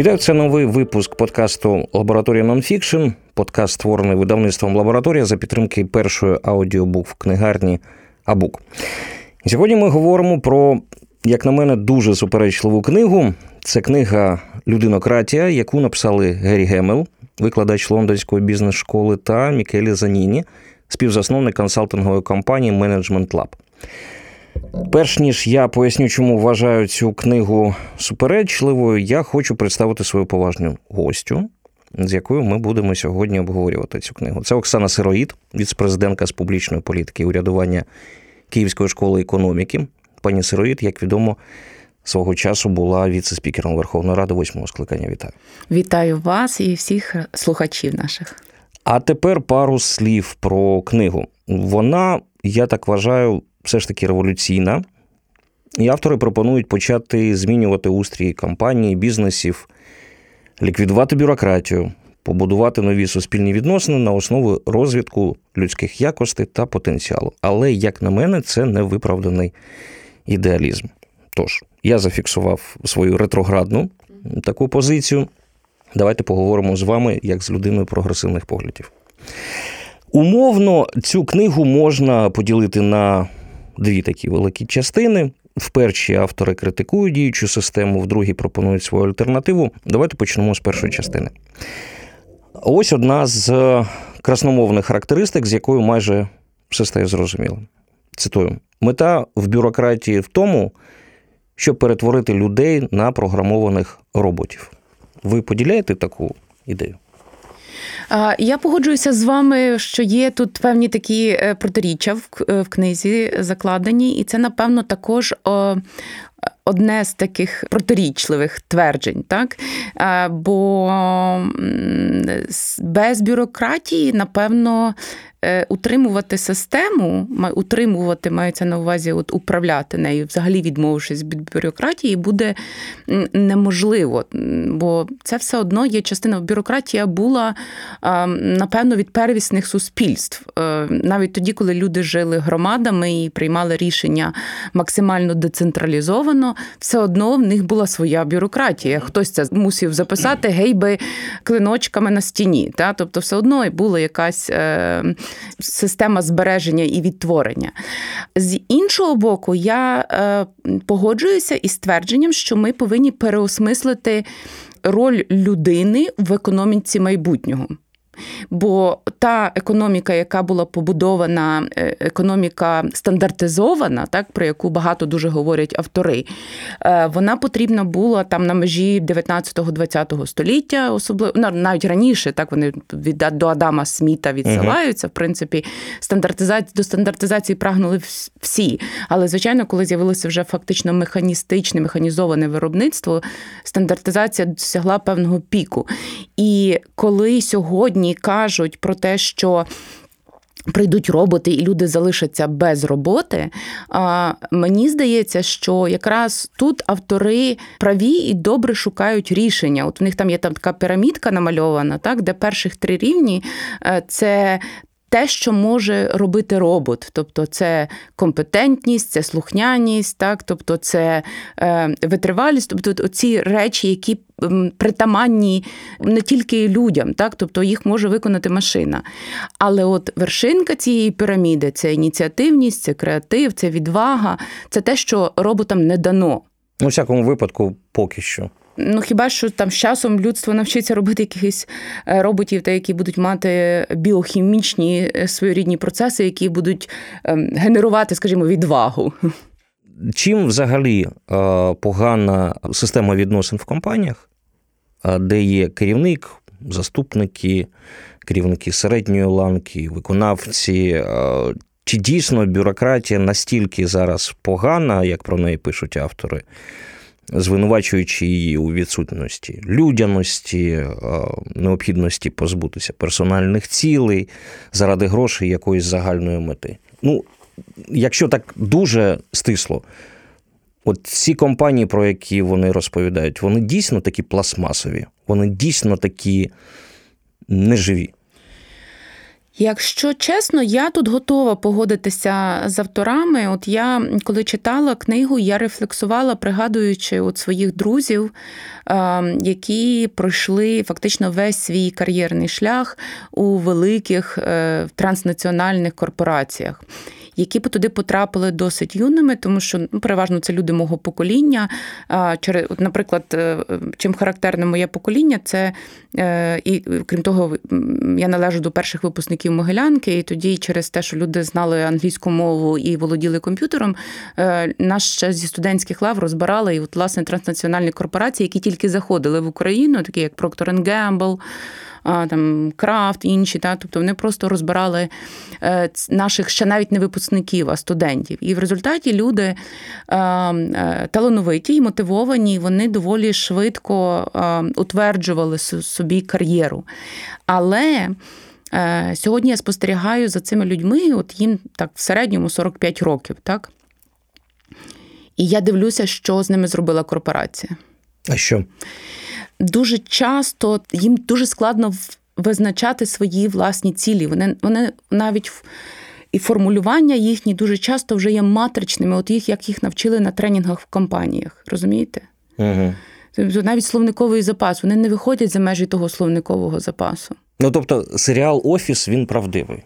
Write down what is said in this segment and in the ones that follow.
Вітаю, це новий випуск подкасту Лабораторія Нонфікшн. Подкаст створений видавництвом лабораторія за підтримки першої аудіобук в книгарні Абук. Сьогодні ми говоримо про, як на мене, дуже суперечливу книгу. Це книга Людинократія, яку написали Гері Гемел, викладач лондонської бізнес-школи, та Мікеле Заніні, співзасновник консалтингової компанії Management Lab. Перш ніж я поясню, чому вважаю цю книгу суперечливою, я хочу представити свою поважну гостю, з якою ми будемо сьогодні обговорювати цю книгу. Це Оксана Сироїд, віце-президентка з публічної політики і урядування Київської школи економіки. Пані Сироїд, як відомо, свого часу була віце-спікером Верховної Ради восьмого скликання. Вітаю. Вітаю вас і всіх слухачів наших. А тепер пару слів про книгу. Вона, я так вважаю, все ж таки революційна. І автори пропонують почати змінювати устрій компаній, бізнесів, ліквідувати бюрократію, побудувати нові суспільні відносини на основі розвитку людських якостей та потенціалу. Але, як на мене, це не виправданий ідеалізм. Тож, я зафіксував свою ретроградну таку позицію. Давайте поговоримо з вами як з людиною прогресивних поглядів. Умовно, цю книгу можна поділити на дві такі великі частини. В першій автори критикують діючу систему, в другій пропонують свою альтернативу. Давайте почнемо з першої частини. Ось одна з красномовних характеристик, з якою майже все стає зрозумілим. Цитую: мета в бюрократії в тому, щоб перетворити людей на програмованих роботів. Ви поділяєте таку ідею? Я погоджуюся з вами, що є тут певні такі е, протиріччя в книзі закладені, і це, напевно, також одне з таких протирічливих тверджень, так? Бо без бюрократії, напевно, Е, утримувати систему, утримувати мається на увазі от управляти нею, взагалі відмовившись від бюрократії, буде неможливо. Бо це все одно є частина бюрократія була, напевно, від первісних суспільств. Е, навіть тоді, коли люди жили громадами і приймали рішення максимально децентралізовано, все одно в них була своя бюрократія. Хтось це мусив записати гейби клиночками на стіні. Та? Тобто, все одно була якась е, система збереження і відтворення. З іншого боку, я е, погоджуюся із твердженням, що ми повинні переосмислити роль людини в економіці майбутнього. Бо та економіка, яка була побудована, е, економіка стандартизована, так про яку багато дуже говорять автори, е, вона потрібна була там на межі 19-20 століття, особливо ну, навіть раніше, так вони від до Адама Сміта відсилаються. В принципі, стандартизації до стандартизації прагнули всі. Але звичайно, коли з'явилося вже фактично механістичне, механізоване виробництво, стандартизація досягла певного піку. І коли сьогодні кажуть про те, що. Прийдуть роботи, і люди залишаться без роботи. Мені здається, що якраз тут автори праві і добре шукають рішення. От в них там є там така пірамідка намальована, так, де перших три рівні е, це те, що може робити робот, тобто це компетентність, це слухняність, так, тобто це е, витривалість, тобто ці речі, які притаманні не тільки людям, так, тобто їх може виконати машина. Але от вершинка цієї піраміди це ініціативність, це креатив, це відвага, це те, що роботам не дано. У всякому випадку, поки що. Ну хіба що там з часом людство навчиться робити якихось е, роботів, та які будуть мати біохімічні е, своєрідні процеси, які будуть ем, генерувати, скажімо, відвагу. Чим взагалі е, погана система відносин в компаніях, де є керівник, заступники, керівники середньої ланки, виконавці? Чи дійсно бюрократія настільки зараз погана, як про неї пишуть автори? Звинувачуючи її у відсутності людяності, е, необхідності позбутися персональних цілей заради грошей якоїсь загальної мети. Ну, якщо так дуже стисло, от ці компанії, про які вони розповідають, вони дійсно такі пластмасові, вони дійсно такі неживі. Якщо чесно, я тут готова погодитися з авторами. От я коли читала книгу, я рефлексувала, пригадуючи от своїх друзів, які пройшли фактично весь свій кар'єрний шлях у великих е, транснаціональних корпораціях які б туди потрапили досить юними, тому що ну, переважно це люди мого покоління. Через, Наприклад, е, чим характерне моє покоління, це е, і крім того, я належу до перших випускників Могилянки, і тоді, через те, що люди знали англійську мову і володіли комп'ютером, е, нас ще зі студентських лав розбирали і от, власне транснаціональні корпорації, які тільки заходили в Україну, такі як Procter Gamble, там крафт, інші, та, тобто вони просто розбирали е, наших ще навіть не випускників, а студентів. І в результаті люди е, е, талановиті і мотивовані, вони доволі швидко утверджували собі кар'єру. Але сьогодні я спостерігаю за цими людьми, от їм так в середньому 45 років, так? І я дивлюся, що з ними зробила корпорація. А що? Дуже часто їм дуже складно визначати свої власні цілі. Вони вони навіть і формулювання їхні дуже часто вже є матричними, от їх як їх навчили на тренінгах в компаніях. Розумієте? Угу. Навіть словниковий запас, вони не виходять за межі того словникового запасу. Ну тобто серіал Офіс він правдивий.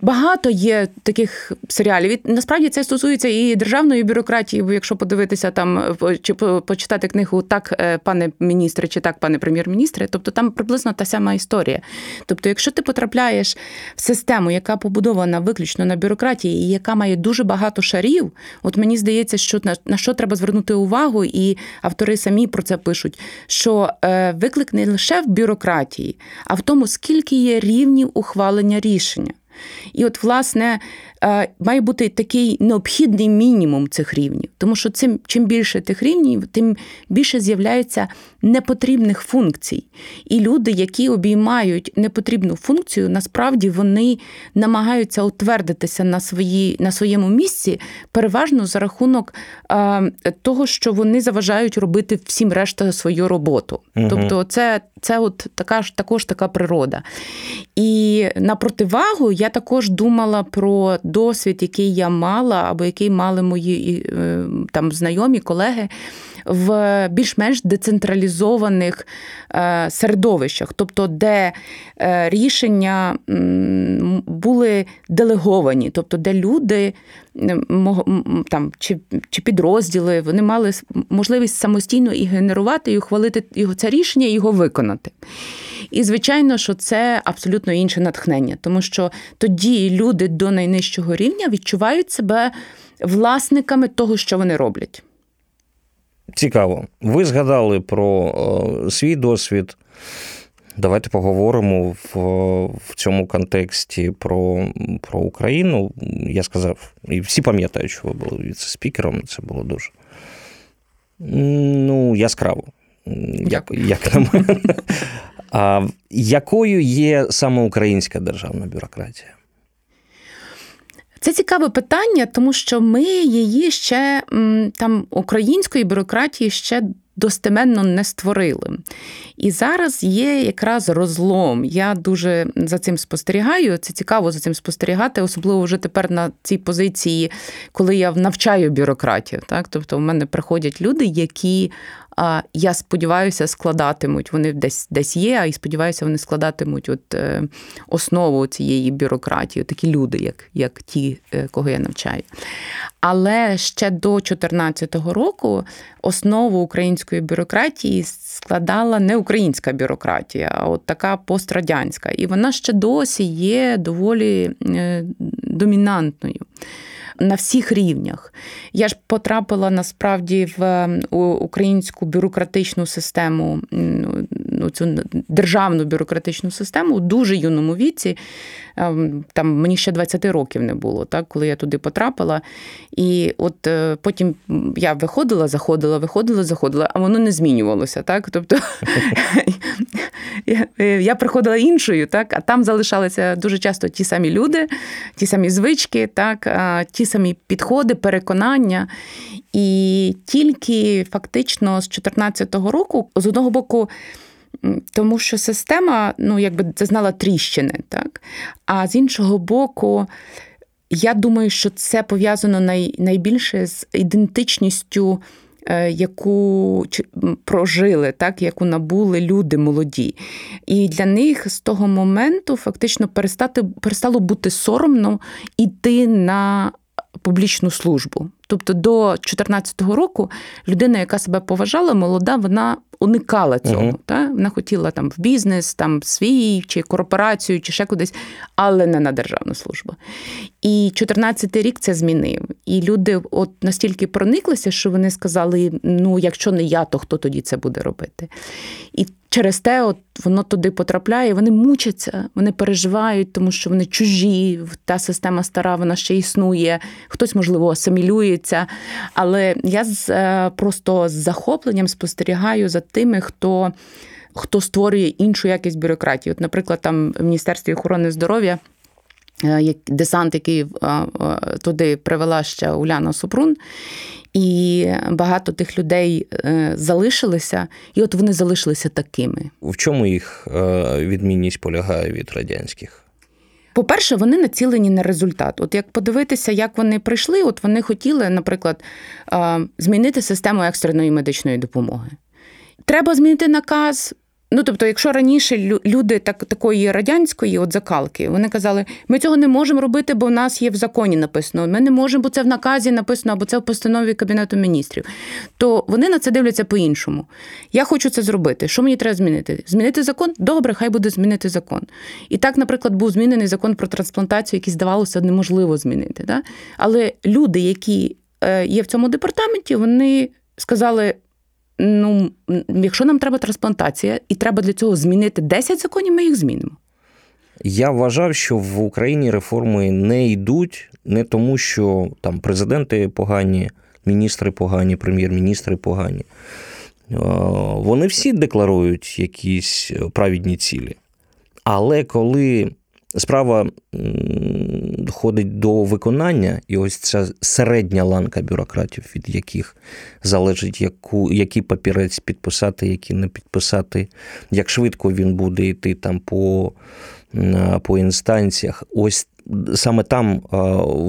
Багато є таких серіалів. Насправді це стосується і державної бюрократії, бо якщо подивитися там чи почитати книгу Так, е, пане міністре, чи так, пане прем'єр-міністре, тобто там приблизно та сама історія. Тобто, якщо ти потрапляєш в систему, яка побудована виключно на бюрократії, і яка має дуже багато шарів, от мені здається, що на, на що треба звернути увагу, і автори самі про це пишуть: що е, виклик не лише в бюрократії, а в тому, скільки є рівнів ухвалення рішення. І от, власне, Е, має бути такий необхідний мінімум цих рівнів. Тому що цим, чим більше тих рівнів, тим більше з'являється непотрібних функцій. І люди, які обіймають непотрібну функцію, насправді вони намагаються утвердитися на свої, на своєму місці, переважно за рахунок е, того, що вони заважають робити всім решта свою роботу. Угу. Тобто, це це от така також така природа. І на противагу я також думала про досвід, який я мала, або який мали мої е, там знайомі колеги. В більш-менш децентралізованих е, середовищах, тобто де е, рішення були делеговані, тобто де люди там, чи чи підрозділи вони мали можливість самостійно і генерувати і ухвалити його це рішення і його виконати. І, звичайно, що це абсолютно інше натхнення, тому що тоді люди до найнижчого рівня відчувають себе власниками того, що вони роблять. Цікаво. Ви згадали про о, свій досвід. Давайте поговоримо в в цьому контексті про про Україну. Я сказав, і всі пам'ятають, що ви були віце-спікером, це було дуже ну, яскраво, як, як на мене. А якою є саме українська державна бюрократія? Це цікаве питання, тому що ми її ще там української бюрократії ще достеменно не створили. І зараз є якраз розлом. Я дуже за цим спостерігаю. Це цікаво за цим спостерігати, особливо вже тепер на цій позиції, коли я навчаю бюрократію. Так? Тобто, в мене приходять люди, які я сподіваюся, складатимуть. Вони десь десь є, а і сподіваюся, вони складатимуть от е, основу цієї бюрократії, такі люди, як як ті, е, кого я навчаю. Але ще до 2014 року основу української бюрократії складала не українська бюрократія, а от така пострадянська. І вона ще досі є доволі е, домінантною на всіх рівнях. Я ж потрапила насправді в українську бюрократичну систему, ну, цю державну бюрократичну систему у дуже юному віці. Ем, там мені ще 20 років не було, так, коли я туди потрапила. І от е, потім я виходила, заходила, виходила, заходила, а воно не змінювалося. Так? Тобто я приходила іншою, так, а там залишалися дуже часто ті самі люди, ті самі звички, так, ті самі підходи, переконання. І тільки фактично з 2014 року, з одного боку, Тому що система, ну, якби зазнала тріщини, так? А з іншого боку, я думаю, що це пов'язано най, найбільше з ідентичністю. Е, яку прожили, так, яку набули люди молоді. І для них з того моменту фактично перестати, перестало бути соромно йти на публічну службу. Тобто до 2014 року людина, яка себе поважала, молода, вона уникала цього. uh Та? Вона хотіла там в бізнес, там свій, чи корпорацію, чи ще кудись, але не на державну службу. І 14 рік це змінив. І люди от настільки прониклися, що вони сказали: ну, якщо не я, то хто тоді це буде робити? І через те, от воно туди потрапляє, вони мучаться, вони переживають, тому що вони чужі, та система стара, вона ще існує, хтось, можливо, асимілюється. Але я з, е, просто з захопленням спостерігаю за тими, хто. Хто створює іншу якість бюрократії? От, наприклад, там в Міністерстві охорони здоров'я десант, який е, туди привела ще Уляна Супрун, і багато тих людей е, залишилися, і от вони залишилися такими. В чому їх е, відмінність полягає від радянських? По-перше, вони націлені на результат. От як подивитися, як вони прийшли, от вони хотіли, наприклад, е, змінити систему екстреної медичної допомоги. Треба змінити наказ, Ну, тобто, якщо раніше люди так, такої радянської от закалки, вони казали, ми цього не можемо робити, бо в нас є в законі написано. Ми не можемо, бо це в наказі написано, або це в постанові Кабінету міністрів. То вони на це дивляться по-іншому. Я хочу це зробити. Що мені треба змінити? Змінити закон? Добре, хай буде змінити закон. І так, наприклад, був змінений закон про трансплантацію, який здавалося неможливо змінити. Да? Але люди, які е, є в цьому департаменті, вони сказали ну, якщо нам треба трансплантація, і треба для цього змінити 10 законів, ми їх змінимо. Я вважав, що в Україні реформи не йдуть не тому, що там президенти погані, міністри погані, прем'єр-міністри погані. Вони всі декларують якісь праведні цілі. Але коли справа доходить до виконання, і ось ця середня ланка бюрократів, від яких залежить, яку, який папірець підписати, який не підписати, як швидко він буде йти там по, по інстанціях. Ось саме там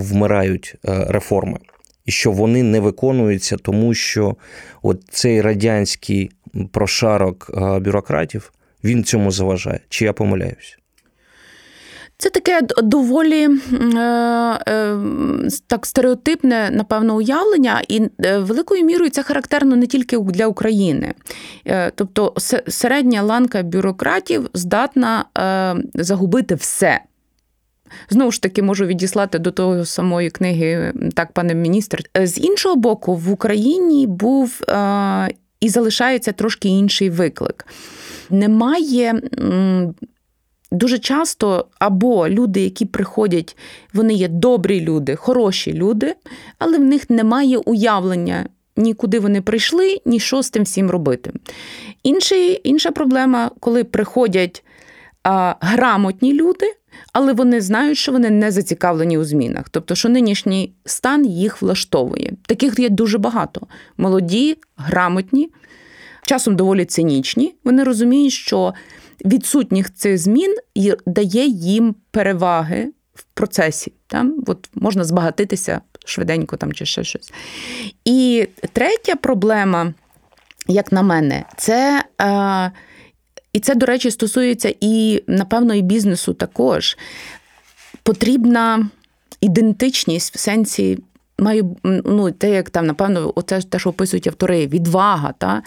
вмирають реформи. І що вони не виконуються, тому що от цей радянський прошарок бюрократів він цьому заважає. Чи я помиляюсь? Це таке доволі е, е, так стереотипне, напевно, уявлення, і е, великою мірою це характерно не тільки для України. Тобто середня ланка бюрократів здатна загубити все. Знову ж таки, можу відіслати до того самої книги, так, пане міністр. З іншого боку, в Україні був і залишається трошки інший виклик. Немає Дуже часто або люди, які приходять, вони є добрі люди, хороші люди, але в них немає уявлення ні куди вони прийшли, ні що з тим всім робити. Інший, Інша проблема, коли приходять а, грамотні люди, але вони знають, що вони не зацікавлені у змінах. Тобто, що нинішній стан їх влаштовує. Таких є дуже багато. Молоді, грамотні, часом доволі цинічні. Вони розуміють, що відсутніх цих змін дає їм переваги в процесі. Там от можна збагатитися швиденько там чи ще щось. І третя проблема, як на мене, це. Е, і це, до речі, стосується і, напевно, і бізнесу також. Потрібна ідентичність в сенсі має ну, те, як там, напевно, оце те, що описують автори, відвага, та?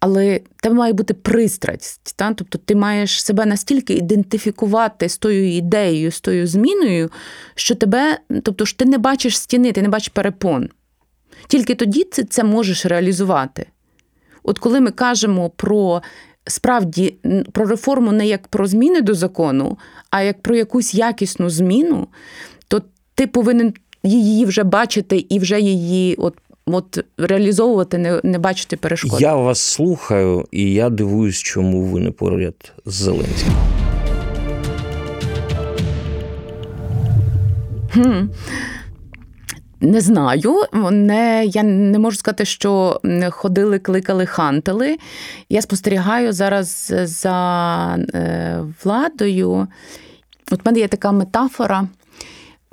але тебе має бути пристрасть. Та? Тобто ти маєш себе настільки ідентифікувати з тою ідеєю, з тою зміною, що тебе, тобто ж ти не бачиш стіни, ти не бачиш перепон. Тільки тоді ти це можеш реалізувати. От коли ми кажемо про справді про реформу не як про зміни до закону, а як про якусь якісну зміну, то ти повинен її вже бачити і вже її от. От реалізовувати, не не бачити перешкод. Я вас слухаю, і я дивуюсь, чому ви не поряд з Зеленським. Хм. Не знаю, не, я не можу сказати, що ходили, кликали, хантили. Я спостерігаю зараз за е, владою. От в мене є така метафора.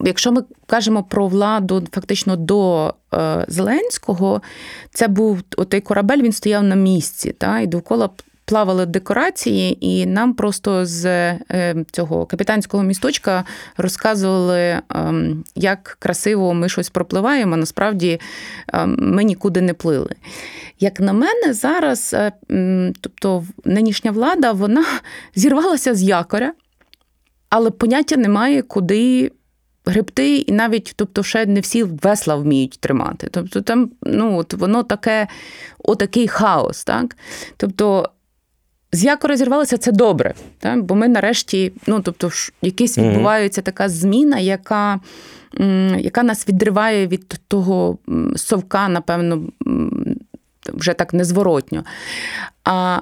Якщо ми кажемо про владу фактично до е, Зеленського, це був той корабель, він стояв на місці, та, і довкола плавали декорації, і нам просто з е, цього капітанського місточка розказували, ем, як красиво ми щось пропливаємо. Насправді ем, ми нікуди не плили. Як на мене, зараз, е, тобто нинішня влада, вона зірвалася з якоря, але поняття немає, куди. Гребти, і навіть, тобто, ще не всі весла вміють тримати. Тобто там ну, от воно таке, отакий хаос. так? Тобто з як розірвалися, це добре, так? бо ми нарешті, ну тобто, якийсь відбувається така зміна, яка яка нас відриває від того совка, напевно, вже так незворотньо. А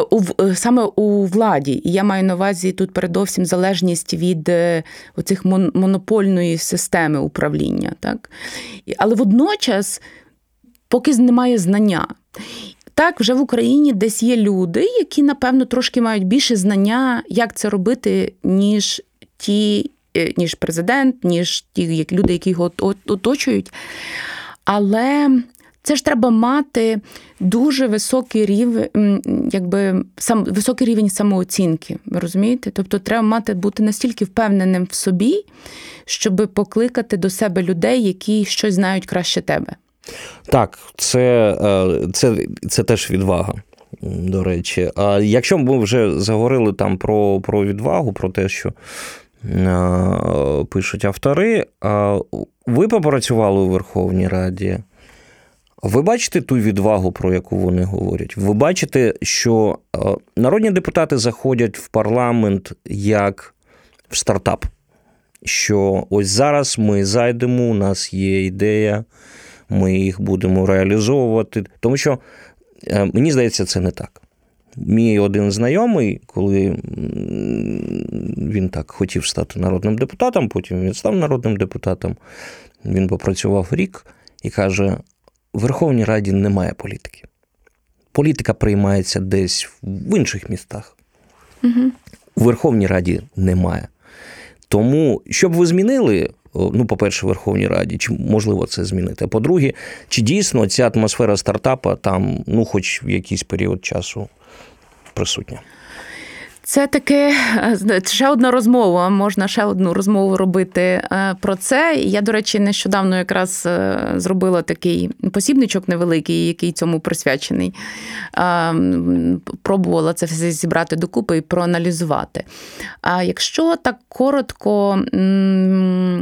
у, саме у владі, і я маю на увазі тут передовсім залежність від е, оцих монопольної системи управління. Так? Але водночас, поки немає знання. Так, вже в Україні десь є люди, які, напевно, трошки мають більше знання, як це робити, ніж ті, е, ніж президент, ніж ті люди, які його оточують. Але це ж треба мати дуже високий рівень, якби сам високий рівень самооцінки. Ви розумієте? Тобто, треба мати бути настільки впевненим в собі, щоб покликати до себе людей, які щось знають краще тебе. Так, це, е, це, це теж відвага. До речі, а якщо ми вже заговорили там про про відвагу, про те, що а, пишуть автори, ви попрацювали у Верховній Раді. Ви бачите ту відвагу, про яку вони говорять? Ви бачите, що народні депутати заходять в парламент як в стартап. Що ось зараз ми зайдемо, у нас є ідея ми їх будемо реалізовувати. Тому що е, мені здається, це не так. Мій один знайомий, коли він так хотів стати народним депутатом, потім він став народним депутатом, він попрацював рік і каже: в Верховній Раді немає політики. Політика приймається десь в інших містах. Угу. У Верховній Раді немає. Тому, щоб ви змінили ну, по-перше, в Верховній Раді, чи можливо це змінити? А по-друге, чи дійсно ця атмосфера стартапа там, ну, хоч в якийсь період часу присутня? Це таке е, ще одна розмова. Можна ще одну розмову робити е, про це. Я, до речі, нещодавно якраз е, зробила такий посібничок невеликий, який цьому присвячений. Пробувала це все зібрати докупи і проаналізувати. А якщо так коротко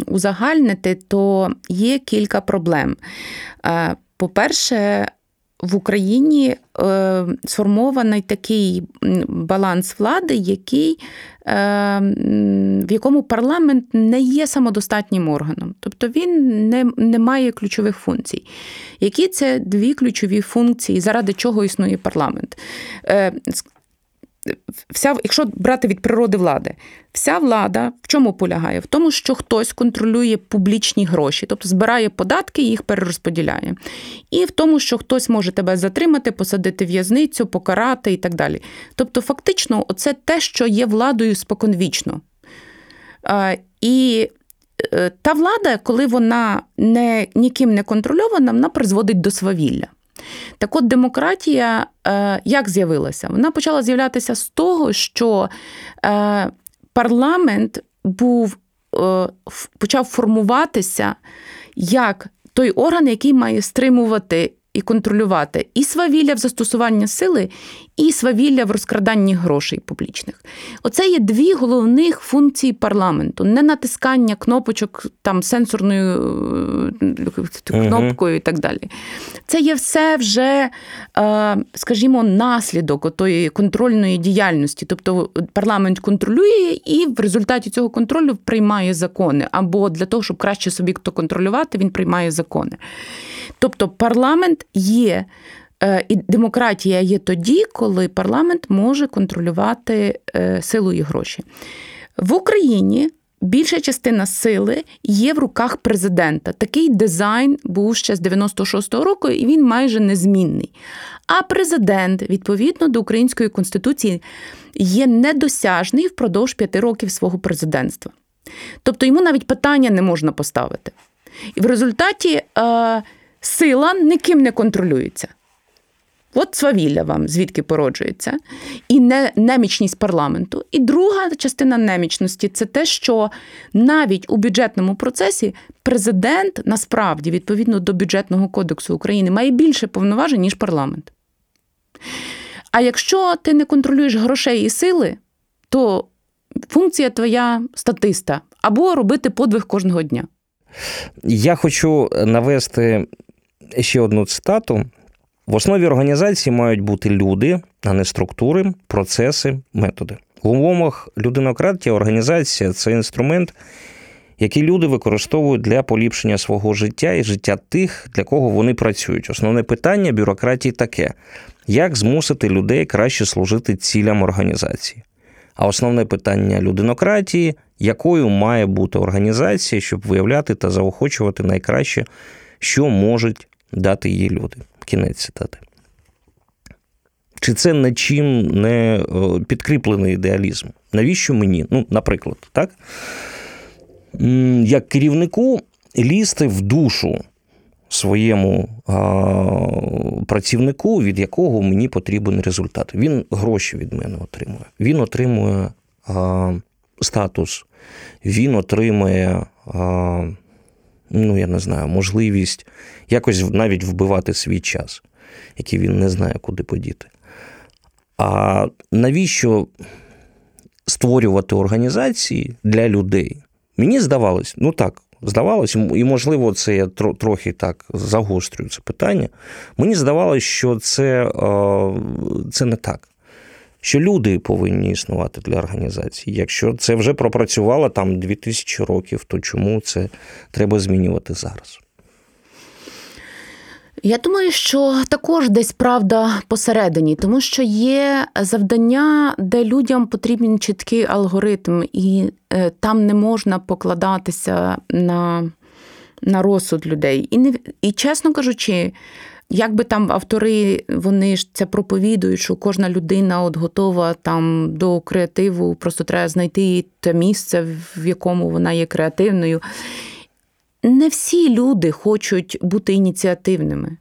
узагальнити, то є кілька проблем. По-перше, в Україні е, сформований такий баланс влади, який, е, в якому парламент не є самодостатнім органом, тобто він не, не має ключових функцій. Які це дві ключові функції, заради чого існує парламент? Е, вся, якщо брати від природи влади, вся влада в чому полягає? В тому, що хтось контролює публічні гроші, тобто збирає податки і їх перерозподіляє. І в тому, що хтось може тебе затримати, посадити в'язницю, покарати і так далі. Тобто, фактично, це те, що є владою споконвічно. І е, та влада, коли вона не, ніким не контрольована, вона призводить до свавілля. Так от демократія е, як з'явилася? Вона почала з'являтися з того, що е, парламент був, е, почав формуватися як той орган, який має стримувати і контролювати і свавілля в застосуванні сили, і свавілля в розкраданні грошей публічних. Оце є дві головних функції парламенту: не натискання кнопочок там сенсорною е, кнопкою і так далі. Це є все вже, е, скажімо, наслідок тої контрольної діяльності. Тобто парламент контролює і в результаті цього контролю приймає закони. Або для того, щоб краще собі хто контролювати, він приймає закони. Тобто парламент є. Е, і демократія є тоді, коли парламент може контролювати е, силу і гроші. В Україні більша частина сили є в руках президента. Такий дизайн був ще з 96-го року, і він майже незмінний. А президент, відповідно до української конституції, є недосяжний впродовж п'яти років свого президентства. Тобто йому навіть питання не можна поставити. І в результаті е, сила ніким не контролюється. От свавілля вам звідки породжується, і не, немічність парламенту. І друга частина немічності це те, що навіть у бюджетному процесі президент насправді, відповідно до бюджетного кодексу України, має більше повноважень, ніж парламент. А якщо ти не контролюєш грошей і сили, то функція твоя статиста або робити подвиг кожного дня. Я хочу навести ще одну цитату. В основі організації мають бути люди, а не структури, процеси, методи. В умовах людинократія організація це інструмент, який люди використовують для поліпшення свого життя і життя тих, для кого вони працюють. Основне питання бюрократії таке: як змусити людей краще служити цілям організації. А основне питання людинократії, якою має бути організація, щоб виявляти та заохочувати найкраще, що можуть дати її люди. Кінець цитати. Чи це нічим не е, підкріплений ідеалізм? Навіщо мені? Ну, наприклад, так? Як керівнику лізти в душу своєму а, працівнику, від якого мені потрібен результат. Він гроші від мене отримує. Він отримує а, статус, він отримує, а, ну, я не знаю, можливість якось навіть вбивати свій час, який він не знає, куди подіти. А навіщо створювати організації для людей? Мені здавалось, ну так, здавалось, і, можливо, це я трохи так загострюю це питання. Мені здавалось, що це, це не так. Що люди повинні існувати для організації. Якщо це вже пропрацювало там 2000 років, то чому це треба змінювати зараз? Я думаю, що також десь правда посередині, тому що є завдання, де людям потрібен чіткий алгоритм, і е, там не можна покладатися на на розсуд людей. І, не, і чесно кажучи, як би там автори вони ж це проповідують, що кожна людина от готова там до креативу, просто треба знайти те місце, в якому вона є креативною. Не всі люди хочуть бути ініціативними,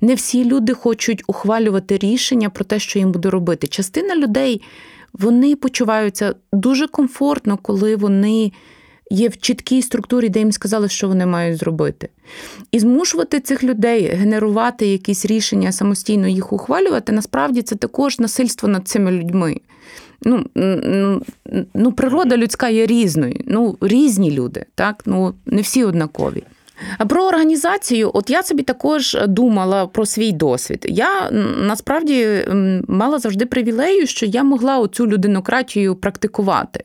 не всі люди хочуть ухвалювати рішення про те, що їм буде робити. Частина людей вони почуваються дуже комфортно, коли вони є в чіткій структурі, де їм сказали, що вони мають зробити. І змушувати цих людей генерувати якісь рішення, самостійно їх ухвалювати, насправді це також насильство над цими людьми. Ну, ну, природа людська є різною. Ну, різні люди, так? Ну, не всі однакові. А про організацію, от я собі також думала про свій досвід. Я насправді мала завжди привілею, що я могла оцю людинократію практикувати.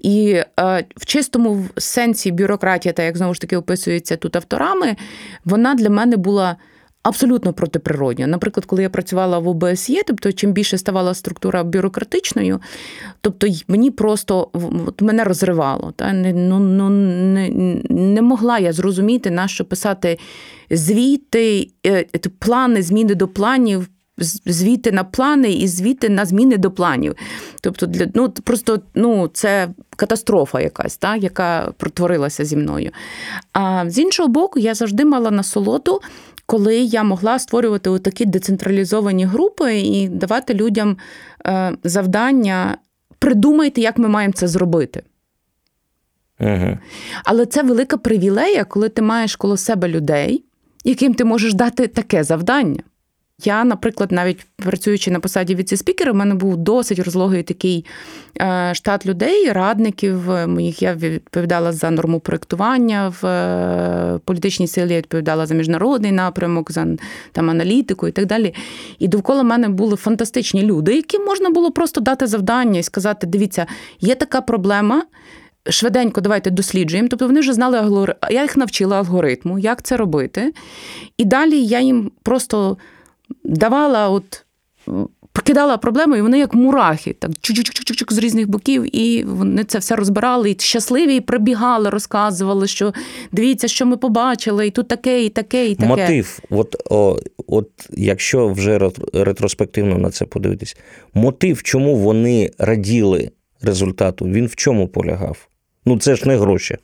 І е, в чистому сенсі бюрократія, та як знову ж таки описується тут авторами, вона для мене була абсолютно протиприродньо. Наприклад, коли я працювала в ОБСЄ, тобто чим більше ставала структура бюрократичною, тобто мені просто от мене розривало. Та? Ну, ну, не, не могла я зрозуміти, на що писати звіти, е, плани, зміни до планів. Звіти на плани і звіти на зміни до планів. Тобто, для ну просто ну це катастрофа якась, та, яка протворилася зі мною. А з іншого боку, я завжди мала насолоду коли я могла створювати такі децентралізовані групи і давати людям е, завдання придумайте, як ми маємо це зробити. Ага. Але це велика привілея, коли ти маєш коло себе людей, яким ти можеш дати таке завдання. Я, наприклад, навіть працюючи на посаді віце-спікера, в мене був досить розлогий такий е, штат людей, радників е, моїх. Я відповідала за норму проєктування в е, політичній силі, я відповідала за міжнародний напрямок, за там аналітику і так далі. І довкола мене були фантастичні люди, яким можна було просто дати завдання і сказати: дивіться, є така проблема. Швиденько давайте досліджуємо. Тобто вони вже знали алгоритм. Я їх навчила алгоритму, як це робити. І далі я їм просто давала от Прокидала проблему, і вони як мурахи, так чук-чук-чук-чук з різних боків, і вони це все розбирали, і щасливі і прибігали, розказували, що дивіться, що ми побачили, і тут таке, і таке, і таке. Мотив, от, о, от якщо вже ретроспективно на це подивитись, мотив, чому вони раділи результату, він в чому полягав? Ну це ж не гроші.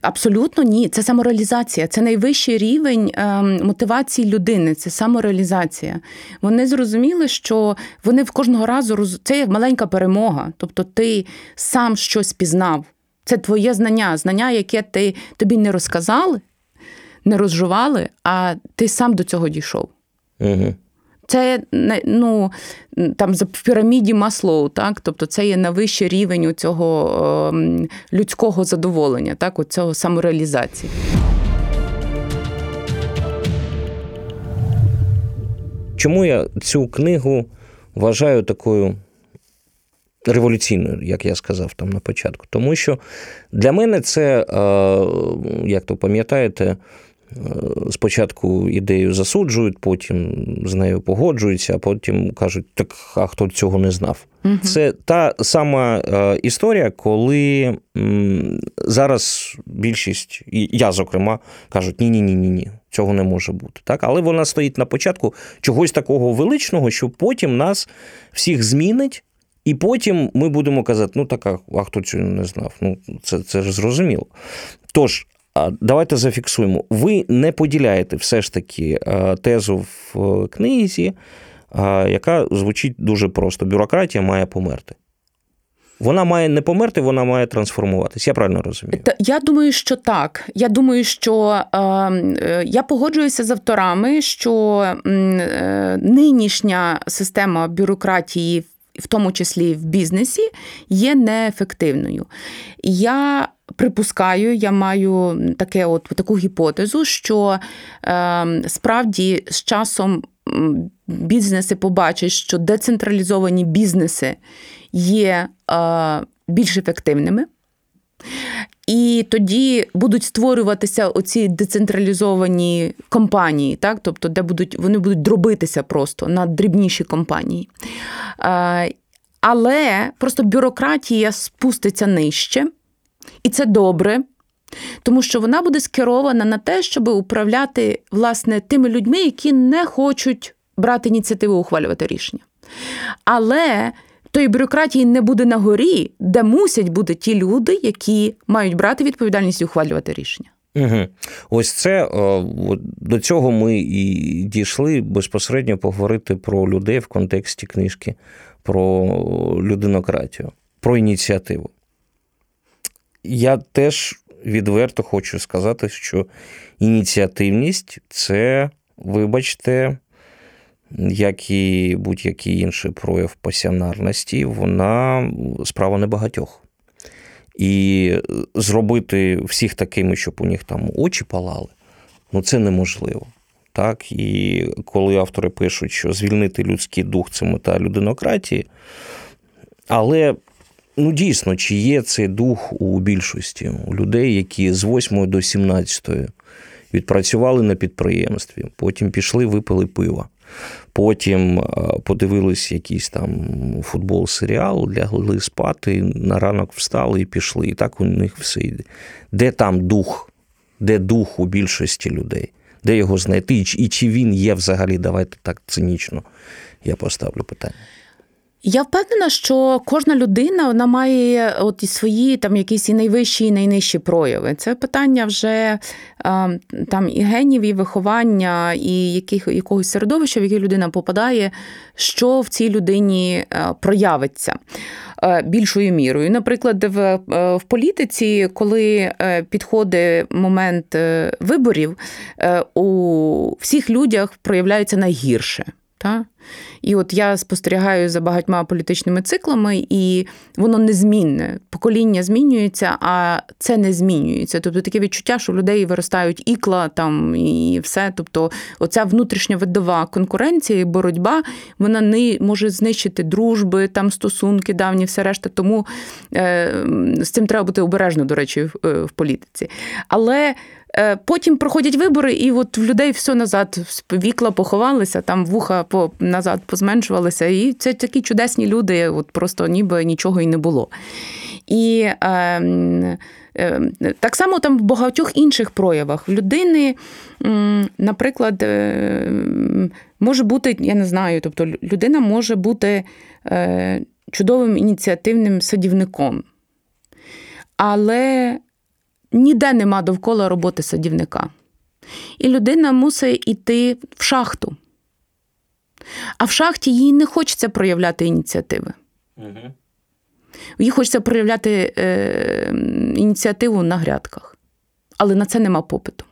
Абсолютно ні. Це самореалізація, це найвищий рівень ем, мотивації людини, це самореалізація. Вони зрозуміли, що вони в кожного разу роз... це як маленька перемога. Тобто ти сам щось пізнав. Це твоє знання, знання, яке ти тобі не розказали, не розжували, а ти сам до цього дійшов. Угу. Це ну, там в піраміді Маслоу, так? Тобто це є найвищий рівень цього ем, людського задоволення, так, цього самореалізації. Чому я цю книгу вважаю такою революційною, як я сказав там на початку? Тому що для мене це, е, як то пам'ятаєте, спочатку ідею засуджують, потім з нею погоджуються, а потім кажуть, так а хто цього не знав. Угу. Це та сама е, історія, коли зараз більшість, і я, зокрема, кажуть, ні-ні, ні, ні, ні, цього не може бути. Так? Але вона стоїть на початку чогось такого величного, що потім нас всіх змінить. І потім ми будемо казати, ну так, а хто цього не знав? Ну, це це ж зрозуміло. Тож, Давайте зафіксуємо. Ви не поділяєте все ж таки е, тезу в е, книзі, е, яка звучить дуже просто: бюрократія має померти. Вона має не померти, вона має трансформуватися. Я правильно розумію? Я думаю, що так. Я думаю, що е, я погоджуюся з авторами, що е, нинішня система бюрократії, в тому числі в бізнесі, є неефективною. Я припускаю, я маю таке от таку гіпотезу, що е, справді з часом бізнеси побачать, що децентралізовані бізнеси є е, більш ефективними. І тоді будуть створюватися оці децентралізовані компанії, так? тобто, де будуть вони будуть дробитися просто на дрібніші компанії. Е, але просто бюрократія спуститься нижче. І це добре, тому що вона буде скерована на те, щоб управляти власне тими людьми, які не хочуть брати ініціативу ухвалювати рішення. Але тої бюрократії не буде на горі, де мусять бути ті люди, які мають брати відповідальність і ухвалювати рішення. Угу. Ось це до цього ми і дійшли безпосередньо поговорити про людей в контексті книжки, про людинократію, про ініціативу я теж відверто хочу сказати, що ініціативність це, вибачте, як і будь-який інший прояв пасіонарності, вона справа небагатьох. І зробити всіх такими, щоб у них там очі палали, ну це неможливо. Так? І коли автори пишуть, що звільнити людський дух це мета людинократії, але Ну, дійсно, чи є цей дух у більшості у людей, які з 8 до 17 відпрацювали на підприємстві, потім пішли, випили пива, потім подивились якийсь там футбол, серіал, лягли спати, на ранок встали і пішли. І так у них все йде. Де там дух? Де дух у більшості людей? Де його знайти? І чи він є взагалі? Давайте так цинічно я поставлю питання. Я впевнена, що кожна людина вона має от і свої там якісь і найвищі, і найнижчі прояви. Це питання вже там і генів, і виховання, і яких, якогось середовища, в яке людина попадає, що в цій людині проявиться е, більшою мірою. Наприклад, в, е, в політиці, коли е, підходить момент виборів, у всіх людях проявляється найгірше. Та? І от я спостерігаю за багатьма політичними циклами, і воно незмінне. Покоління змінюється, а це не змінюється. Тобто таке відчуття, що в людей виростають ікла там і все. Тобто, оця внутрішня видова конкуренція і боротьба вона не може знищити дружби, там стосунки, давні, все решта. Тому е, з цим треба бути обережно, до речі, в, е, в політиці. Але потім проходять вибори, і от в людей все назад вікла поховалися, там вуха по назад позменшувалися. І це такі чудесні люди, от просто ніби нічого і не було. І е, е, так само там в багатьох інших проявах людини, наприклад, е, може бути, я не знаю, тобто людина може бути е, чудовим ініціативним садівником. Але ніде нема довкола роботи садівника. І людина мусить йти в шахту. А в шахті їй не хочеться проявляти ініціативи. Угу. Їй хочеться проявляти е, ініціативу на грядках. Але на це нема попиту.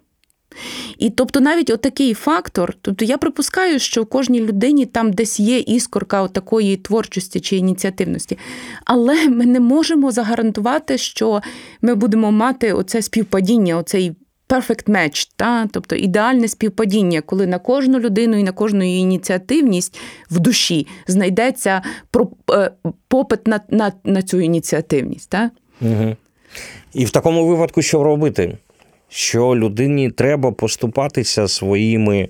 І тобто навіть отакий фактор, тобто я припускаю, що в кожній людині там десь є іскорка такої творчості чи ініціативності. Але ми не можемо загарантувати, що ми будемо мати оце співпадіння, оцей perfect match, та? тобто ідеальне співпадіння, коли на кожну людину і на кожну її ініціативність в душі знайдеться е, попит на на, на цю ініціативність. Та? Угу. І в такому випадку що робити? Що людині треба поступатися своїми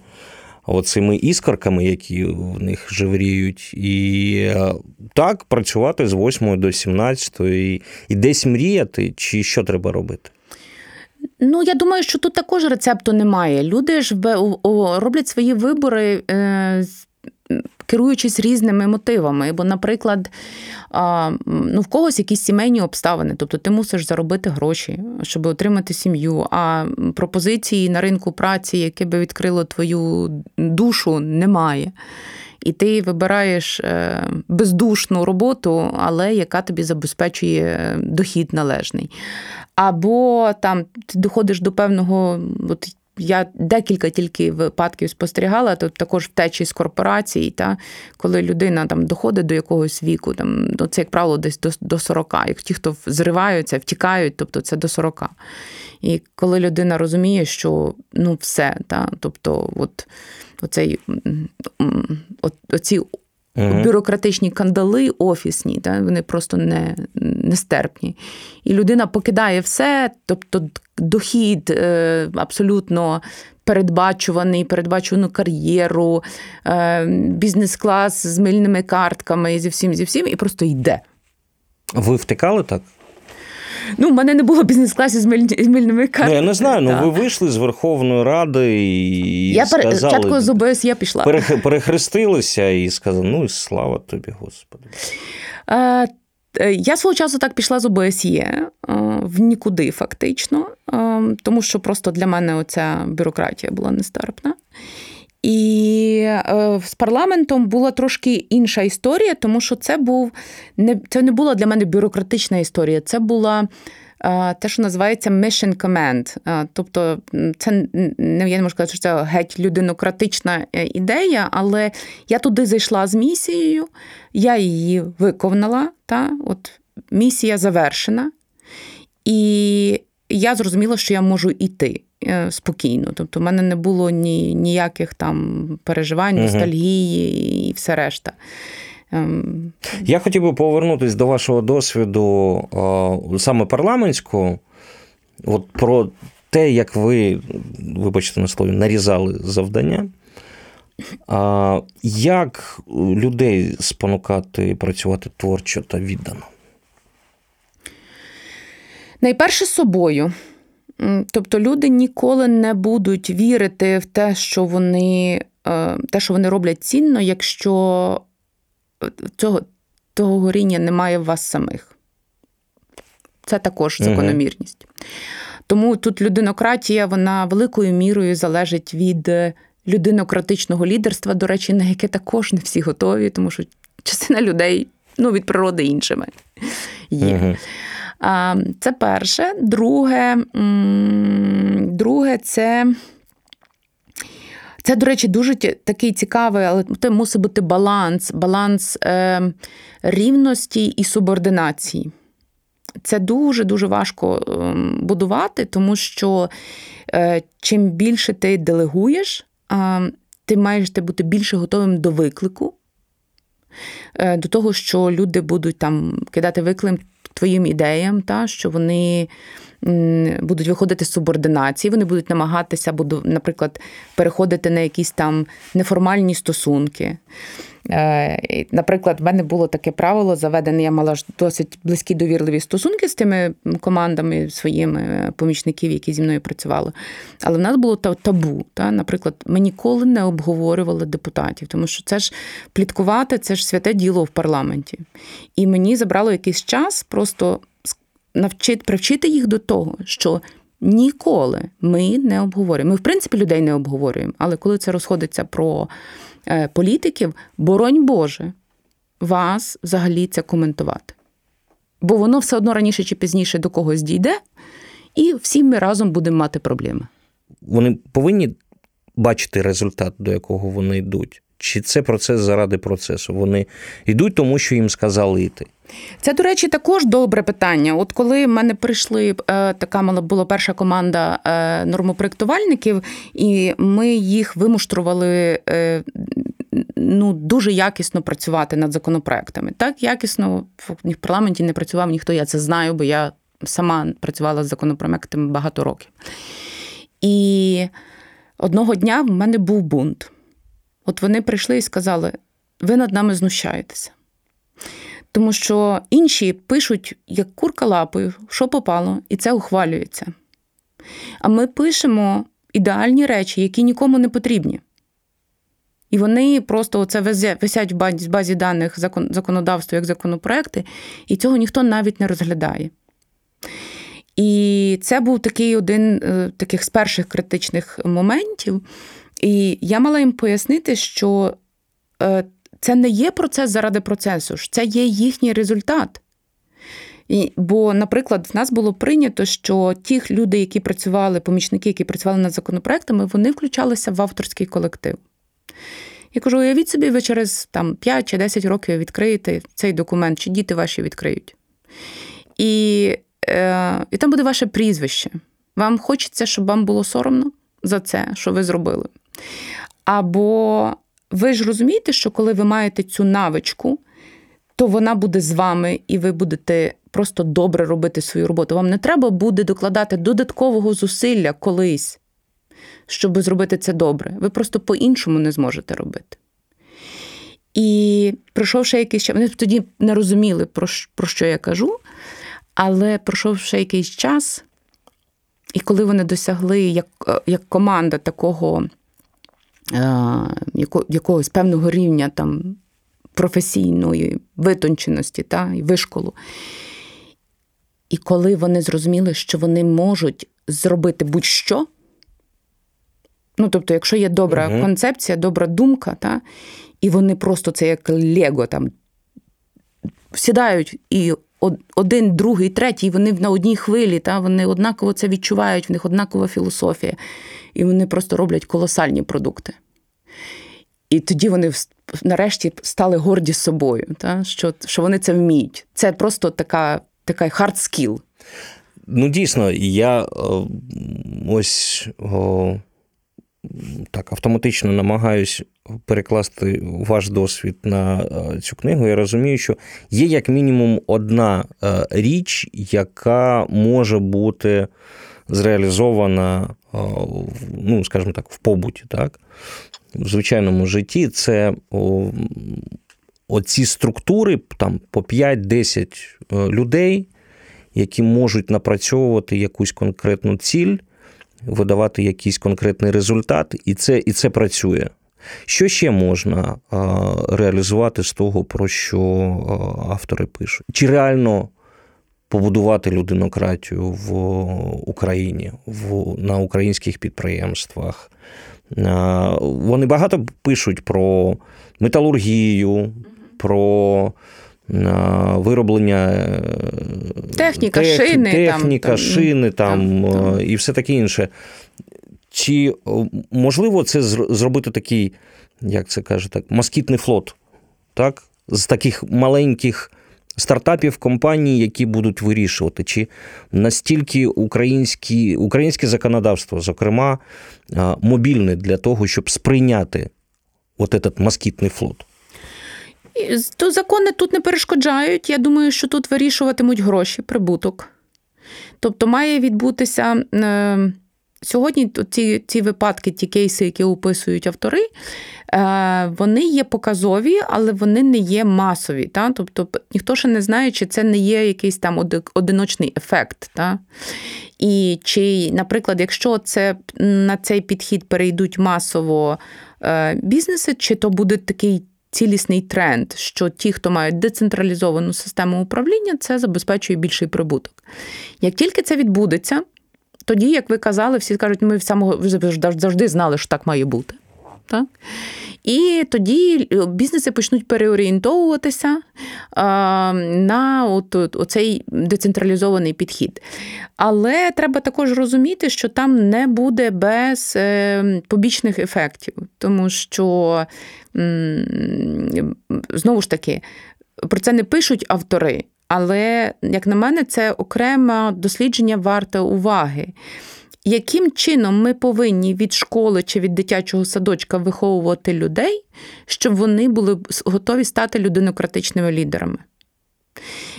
оцими іскорками, які в них живріють, і е, так працювати з 8 до 17 і, і десь мріяти, чи що треба робити? Ну, я думаю, що тут також рецепту немає. Люди ж роблять свої вибори е, керуючись різними мотивами. Бо, наприклад, ну, в когось якісь сімейні обставини, тобто ти мусиш заробити гроші, щоб отримати сім'ю. А пропозиції на ринку праці, яке би відкрило твою душу, немає. І ти вибираєш е, бездушну роботу, але яка тобі забезпечує дохід належний. Або там ти доходиш до певного от, я декілька тільки випадків спостерігала, тут також втечі з корпорацій, та коли людина там доходить до якогось віку, там ну, це, як правило, десь до до 40. Як ті, хто зриваються, втікають, тобто це до 40. І коли людина розуміє, що ну все, та, тобто, от оцей оці Угу. Бюрократичні кандали офісні, та, вони просто не, нестерпні. І людина покидає все, тобто дохід е, абсолютно передбачуваний, передбачувану кар'єру, е, бізнес-клас з мильними картками зі всім, зі всім, і просто йде. Ви втикали так? Ну, в мене не було бізнес-класів з мильними картами. Ну, я не знаю, ну ви вийшли з Верховної Ради і. Я сказали, спочатку з ОБС я пішла. Перехрестилися і сказали: ну і слава тобі, Господи. А, е, я свого часу так пішла з ОБСЄ е, в нікуди, фактично, е, тому що просто для мене оця бюрократія була нестерпна. І е, з парламентом була трошки інша історія, тому що це був не це не була для мене бюрократична історія, це була. Е, те, що називається Mission Command. Е, тобто, це не я не можу сказати, що це геть людинократична ідея, але я туди зайшла з місією, я її виконала. Та? От Місія завершена, і я зрозуміла, що я можу йти. Е, спокійно. Тобто, в мене не було ні, ніяких там переживань, ностальгії і все решта. Ем, Я хотів би повернутися до вашого досвіду саме парламентського, от про те, як ви, вибачте на слові, нарізали завдання. А Як людей спонукати працювати творчо та віддано? Найперше собою. Тобто люди ніколи не будуть вірити в те, що вони е, те, що вони роблять цінно, якщо е, цього того горіння немає в вас самих. Це також закономірність. Тому тут людинократія, вона великою мірою залежить від людинократичного лідерства, до речі, на яке також не всі готові, тому що частина людей ну, від природи іншими є. Угу. Це перше. Друге, друге це. Це, до речі, дуже такий цікавий, але це мусить бути баланс, баланс е, рівності і субординації. Це дуже-дуже важко ем, будувати, тому що е, чим більше ти делегуєш, ти маєш бути більше готовим до виклику, е, до того, що люди будуть там кидати виклик твоїм ідеям, та, що вони будуть виходити з субординації, вони будуть намагатися, наприклад, переходити на якісь там неформальні стосунки. Е, наприклад, в мене було таке правило заведене, я мала ж досить близькі довірливі стосунки з тими командами своїми помічників, які зі мною працювали. Але в нас було табу. Та? Наприклад, ми ніколи не обговорювали депутатів, тому що це ж пліткувати, це ж святе діло в парламенті. І мені забрало якийсь час просто навчити, привчити їх до того, що. Ніколи ми не обговорюємо. Ми, в принципі, людей не обговорюємо, але коли це розходиться про Е, політиків, боронь Боже, вас взагалі це коментувати. Бо воно все одно раніше чи пізніше до когось дійде, і всі ми разом будемо мати проблеми. Вони повинні бачити результат, до якого вони йдуть. Чи це процес заради процесу? Вони йдуть, тому що їм сказали йти. Це, до речі, також добре питання. От коли в мене прийшли е, така мала була перша команда е, нормопроектувальників, і ми їх вимуштрували е, ну, дуже якісно працювати над законопроектами. Так якісно в парламенті не працював ніхто, я це знаю, бо я сама працювала з законопроектами багато років. І одного дня в мене був бунт. От вони прийшли і сказали: ви над нами знущаєтеся. Тому що інші пишуть, як курка лапою, що попало, і це ухвалюється. А ми пишемо ідеальні речі, які нікому не потрібні. І вони просто це висять в базі, в базі даних законодавства як законопроекти, і цього ніхто навіть не розглядає. І це був такий один е, таких з перших критичних моментів. І я мала їм пояснити, що е, це не є процес заради процесу, це є їхній результат. І, Бо, наприклад, в нас було прийнято, що ті люди, які працювали, помічники, які працювали над законопроектами, вони включалися в авторський колектив. Я кажу: уявіть собі, ви через там, 5 чи 10 років відкриєте цей документ, чи діти ваші відкриють. І, е, І там буде ваше прізвище. Вам хочеться, щоб вам було соромно за це, що ви зробили. Або ви ж розумієте, що коли ви маєте цю навичку, то вона буде з вами, і ви будете просто добре робити свою роботу. Вам не треба буде докладати додаткового зусилля колись, щоб зробити це добре. Ви просто по-іншому не зможете робити. І пройшов ще якийсь час, вони тоді не розуміли, про, про що я кажу, але пройшов ще якийсь час, і коли вони досягли як, як команда такого якогось певного рівня там професійної витонченості та, і вишколу. І коли вони зрозуміли, що вони можуть зробити будь-що, ну, тобто, якщо є добра угу. концепція, добра думка, та, і вони просто це як Лего там сідають і один, другий, третій, вони на одній хвилі, та, вони однаково це відчувають, в них однакова філософія, і вони просто роблять колосальні продукти. І тоді вони нарешті стали горді собою, та, що що вони це вміють. Це просто така така hard skill. Ну, дійсно, я е, ось о, так автоматично намагаюсь перекласти ваш досвід на е, цю книгу. Я розумію, що є як мінімум одна е, річ, яка може бути зреалізована, ну, скажімо так, в побуті. так? В звичайному житті це оці структури, там по 5-10 е, людей, які можуть напрацьовувати якусь конкретну ціль, видавати якийсь конкретний результат, і це, і це працює. Що ще можна реалізувати з того, про що автори пишуть? Чи реально побудувати людинократію в Україні, в, на українських підприємствах? Вони багато пишуть про металургію, про вироблення е, техніка, тех, шини, техніка, там, шини там, там, і все таке інше. Чи можливо це зробити такий, як це каже, так, москітний флот, так? З таких маленьких стартапів компаній, які будуть вирішувати, чи настільки українські, українське законодавство, зокрема, мобільне для того, щоб сприйняти от этот москітний флот? То закони тут не перешкоджають. Я думаю, що тут вирішуватимуть гроші, прибуток. Тобто має відбутися. Е, сьогодні ці ці випадки, ті кейси, які описують автори, е, вони є показові, але вони не є масові. Та? Тобто ніхто ще не знає, чи це не є якийсь там одиночний ефект. Та? І чи, наприклад, якщо це на цей підхід перейдуть масово е, бізнеси, чи то буде такий цілісний тренд, що ті, хто мають децентралізовану систему управління, це забезпечує більший прибуток. Як тільки це відбудеться, тоді, як ви казали, всі скажуть, ми самого завжди знали, що так має бути. Так? І тоді бізнеси почнуть переорієнтовуватися на от, оцей децентралізований підхід. Але треба також розуміти, що там не буде без е, побічних ефектів, тому що знову ж таки про це не пишуть автори. Але, як на мене, це окреме дослідження варте уваги яким чином ми повинні від школи чи від дитячого садочка виховувати людей, щоб вони були готові стати людинократичними лідерами?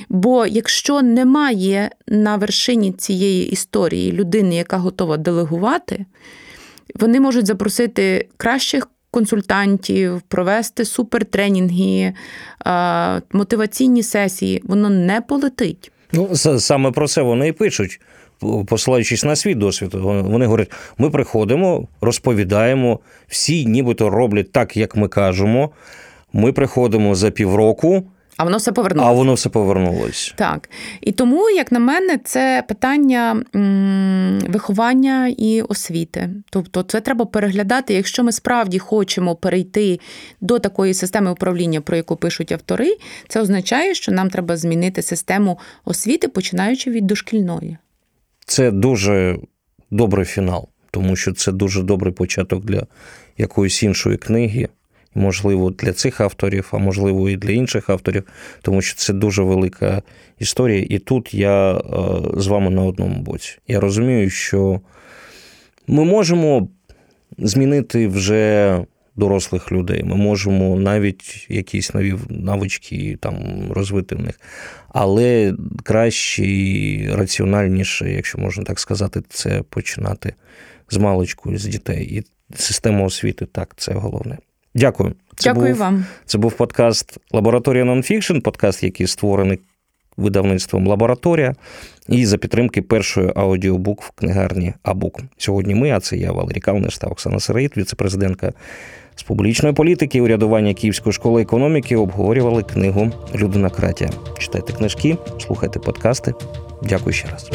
Бо якщо немає на вершині цієї історії людини, яка готова делегувати, вони можуть запросити кращих консультантів, провести супертренінги, мотиваційні сесії, воно не полетить. Ну, саме про це вони і пишуть посилаючись на свій досвід, вони говорять: ми приходимо, розповідаємо, всі нібито роблять так, як ми кажемо. Ми приходимо за півроку. А воно все повернулося. А воно все повернулося. Так. І тому, як на мене, це питання виховання і освіти. Тобто, це треба переглядати, якщо ми справді хочемо перейти до такої системи управління, про яку пишуть автори, це означає, що нам треба змінити систему освіти, починаючи від дошкільної. Це дуже добрий фінал, тому що це дуже добрий початок для якоїсь іншої книги. Можливо, для цих авторів, а можливо, і для інших авторів, тому що це дуже велика історія. І тут я е, з вами на одному боці. Я розумію, що ми можемо змінити вже дорослих людей. Ми можемо навіть якісь нові навички там розвити в них. Але краще і раціональніше, якщо можна так сказати, це починати з маличку, з дітей. І система освіти так, це головне. Дякую. Це Дякую був, вам. Це був подкаст Лабораторія Нонфікшн, подкаст, який створений видавництвом Лабораторія, і за підтримки першої аудіобук в книгарні Абук. Сьогодні ми, а це я, Валерій Калниш та Оксана Сироїд, віце-президентка з публічної політики урядування Київської школи економіки обговорювали книгу Людинократія. Читайте книжки, слухайте подкасти. Дякую ще раз.